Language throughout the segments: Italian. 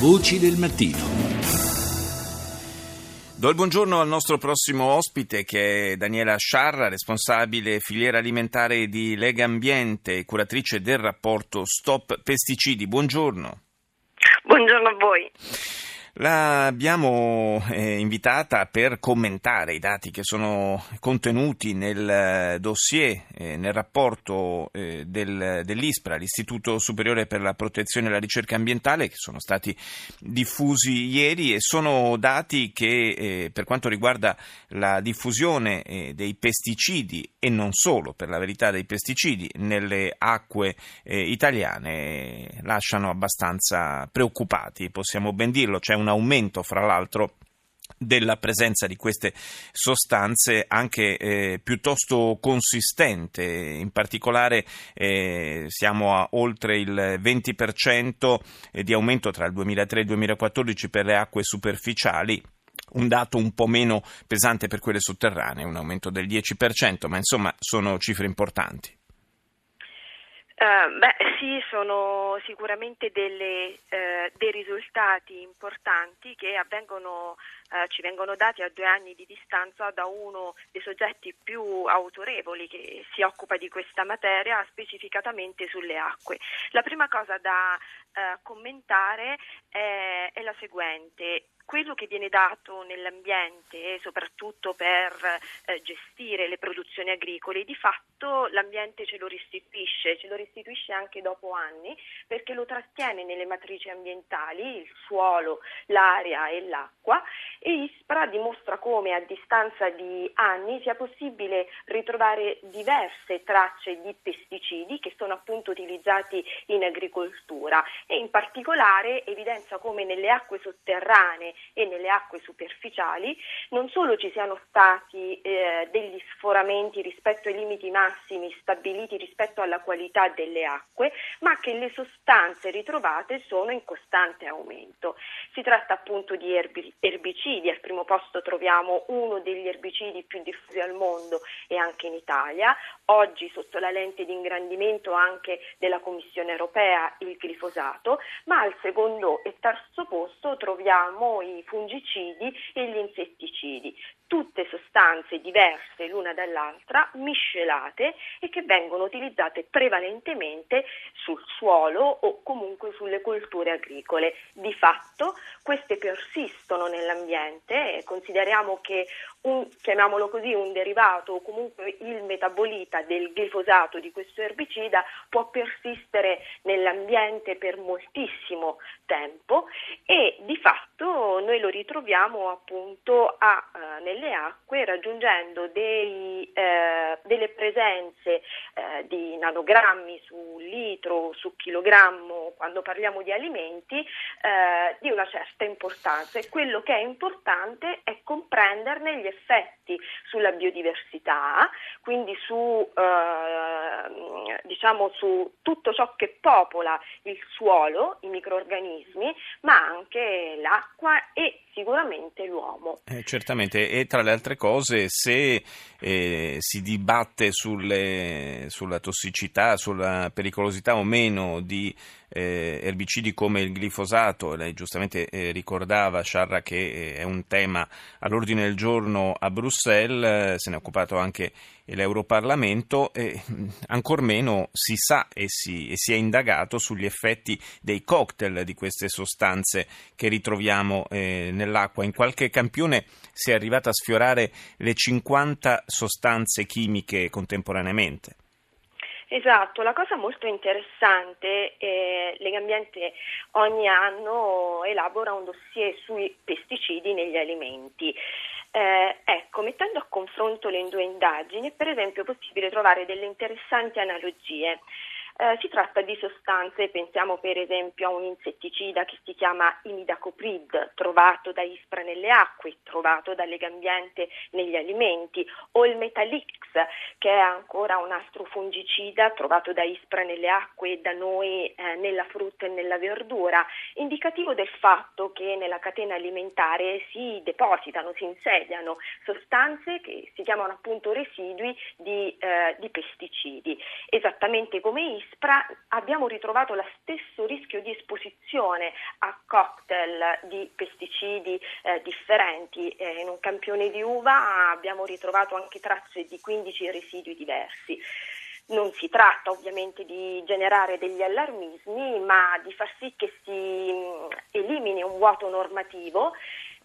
Voci del mattino. Do il buongiorno al nostro prossimo ospite che è Daniela Sciarra, responsabile filiera alimentare di Lega Ambiente e curatrice del rapporto Stop Pesticidi. Buongiorno. Buongiorno a voi. L'abbiamo eh, invitata per commentare i dati che sono contenuti nel eh, dossier, eh, nel rapporto eh, del, dell'ISPRA, l'Istituto Superiore per la Protezione e la Ricerca Ambientale, che sono stati diffusi ieri e sono dati che eh, per quanto riguarda la diffusione eh, dei pesticidi e non solo, per la verità, dei pesticidi nelle acque italiane lasciano abbastanza preoccupati, possiamo ben dirlo. C'è un aumento, fra l'altro, della presenza di queste sostanze anche eh, piuttosto consistente, in particolare eh, siamo a oltre il 20% di aumento tra il 2003 e il 2014 per le acque superficiali un dato un po' meno pesante per quelle sotterranee, un aumento del 10%, ma insomma sono cifre importanti. Uh, beh sì, sono sicuramente delle, uh, dei risultati importanti che avvengono, uh, ci vengono dati a due anni di distanza da uno dei soggetti più autorevoli che si occupa di questa materia specificatamente sulle acque. La prima cosa da commentare è, è la seguente quello che viene dato nell'ambiente, soprattutto per eh, gestire le produzioni agricole, di fatto l'ambiente ce lo restituisce, ce lo restituisce anche dopo anni, perché lo trattiene nelle matrici ambientali, il suolo, l'aria e l'acqua, e ISPRA dimostra come a distanza di anni sia possibile ritrovare diverse tracce di pesticidi che sono appunto utilizzati in agricoltura e in particolare evidenzia come nelle acque sotterranee e nelle acque superficiali non solo ci siano stati eh, degli sforamenti rispetto ai limiti massimi stabiliti rispetto alla qualità delle acque, ma che le sostanze ritrovate sono in costante aumento. Si tratta appunto di erbicidi, al primo posto troviamo uno degli erbicidi più diffusi al mondo e anche in Italia, oggi sotto la lente di ingrandimento anche della Commissione europea il glifosato, ma al secondo e terzo posto troviamo i fungicidi e gli insetticidi tutte sostanze diverse l'una dall'altra, miscelate e che vengono utilizzate prevalentemente sul suolo o comunque sulle colture agricole. Di fatto queste persistono nell'ambiente e consideriamo che un, chiamiamolo così, un derivato o comunque il metabolita del glifosato di questo erbicida può persistere nell'ambiente per moltissimo tempo e di fatto noi lo ritroviamo appunto a, uh, nelle acque raggiungendo dei, uh, delle presenze uh, di nanogrammi su litro, su chilogrammo quando parliamo di alimenti di una certa importanza e quello che è importante è comprenderne gli effetti sulla biodiversità, quindi su, eh, diciamo, su tutto ciò che popola il suolo, i microorganismi, ma anche l'acqua e sicuramente l'uomo. Eh, certamente, e tra le altre cose, se eh, si dibatte sulle, sulla tossicità, sulla pericolosità o meno di eh, erbicidi come il glifosato, lei giustamente eh, ricordava, Sciarra, che eh, è un tema all'ordine del giorno a Bruxelles, se ne è occupato anche l'Europarlamento, e ancor meno si sa e si, e si è indagato sugli effetti dei cocktail di queste sostanze che ritroviamo eh, nell'acqua. In qualche campione si è arrivata a sfiorare le 50 sostanze chimiche contemporaneamente. Esatto, la cosa molto interessante è che Legambiente ogni anno elabora un dossier sui pesticidi negli alimenti. Eh, ecco, mettendo a confronto le due indagini è per esempio possibile trovare delle interessanti analogie. Eh, si tratta di sostanze, pensiamo per esempio a un insetticida che si chiama imidacoprid, trovato da Ispra nelle acque, trovato da Legambiente negli alimenti, o il Metalix, che è ancora un altro fungicida trovato da Ispra nelle acque e da noi eh, nella frutta e nella verdura, indicativo del fatto che nella catena alimentare si depositano, si insediano sostanze che si chiamano appunto residui di, eh, di pesticidi, esattamente come Ispra ISPRA abbiamo ritrovato lo stesso rischio di esposizione a cocktail di pesticidi eh, differenti. Eh, in un campione di uva abbiamo ritrovato anche tracce di 15 residui diversi. Non si tratta ovviamente di generare degli allarmismi, ma di far sì che si mm, elimini un vuoto normativo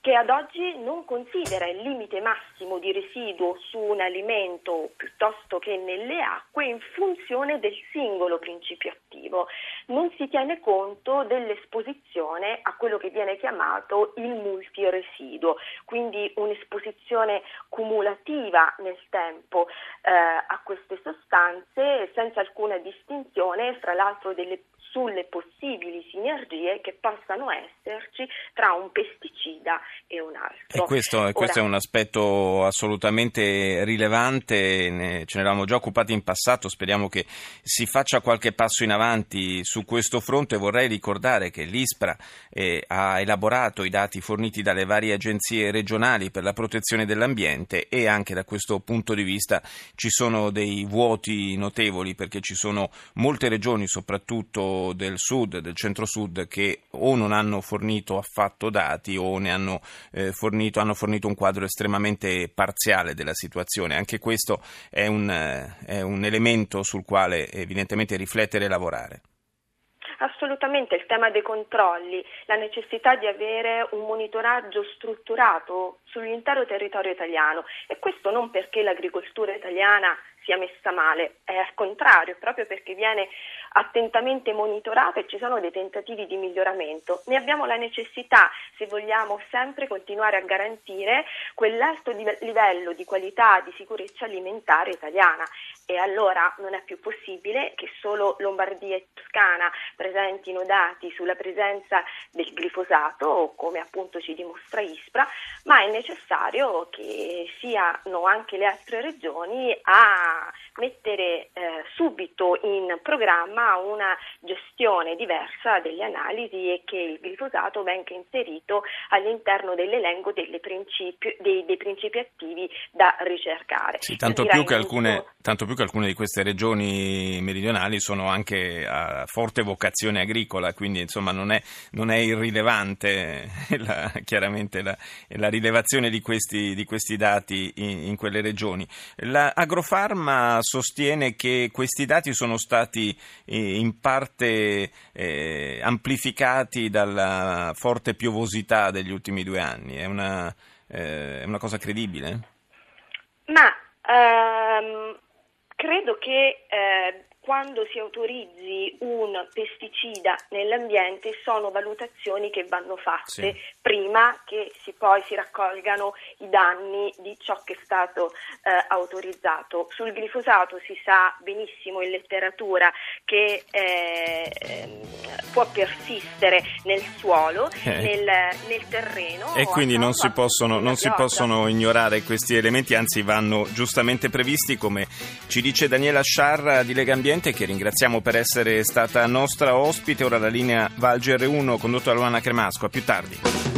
che ad oggi non considera il limite massimo di residuo su un alimento piuttosto che nelle acque in funzione del singolo principio attivo. Non si tiene conto dell'esposizione a quello che viene chiamato il multiresiduo, quindi un'esposizione cumulativa nel tempo eh, a queste sostanze senza alcuna distinzione fra l'altro delle sulle possibili sinergie che possano esserci tra un pesticida e un altro. E questo, Ora, questo è un aspetto assolutamente rilevante, ne, ce ne eravamo già occupati in passato, speriamo che si faccia qualche passo in avanti su questo fronte. Vorrei ricordare che l'ISPRA eh, ha elaborato i dati forniti dalle varie agenzie regionali per la protezione dell'ambiente e anche da questo punto di vista ci sono dei vuoti notevoli perché ci sono molte regioni, soprattutto del sud, del centro-sud, che o non hanno fornito affatto dati o ne hanno, eh, fornito, hanno fornito un quadro estremamente parziale della situazione. Anche questo è un, eh, è un elemento sul quale evidentemente riflettere e lavorare. Assolutamente, il tema dei controlli, la necessità di avere un monitoraggio strutturato sull'intero territorio italiano e questo non perché l'agricoltura italiana sia messa male, è al contrario, proprio perché viene attentamente monitorata e ci sono dei tentativi di miglioramento. Ne abbiamo la necessità se vogliamo sempre continuare a garantire quell'alto livello di qualità di sicurezza alimentare italiana e allora non è più possibile che solo Lombardia e Toscana presentino dati sulla presenza del glifosato, come appunto ci dimostra ISPRA, ma è necessario che siano anche le altre regioni a mettere eh, subito in programma una gestione diversa delle analisi e che il glifosato venga inserito all'interno dell'elenco principi, dei, dei, principi attivi da ricercare. Sì, tanto, più alcune, tanto, più che alcune, di queste regioni meridionali sono anche a forte vocazione agricola, quindi insomma non è, non è irrilevante la, chiaramente la, la, rilevazione di questi, di questi dati in, in quelle regioni. La Agrofarma sostiene che questi dati sono stati eh, in parte eh, amplificati dalla forte piovosità degli ultimi due anni. È una, eh, una cosa credibile? Ma ehm, credo che eh, quando si autorizzi un pesticida nell'ambiente sono valutazioni che vanno fatte sì. prima che si poi si raccolgano i danni di ciò che è stato eh, autorizzato. Sul glifosato si sa benissimo in letteratura che eh, può persistere nel suolo, eh. nel, nel, terreno. E quindi non si, possono, non si possono ignorare questi elementi, anzi vanno giustamente previsti, come ci dice Daniela Sciarra di Lega Ambiente che ringraziamo per essere stata nostra ospite. Ora la linea Valger 1 condotto da Luana Cremasco. A più tardi.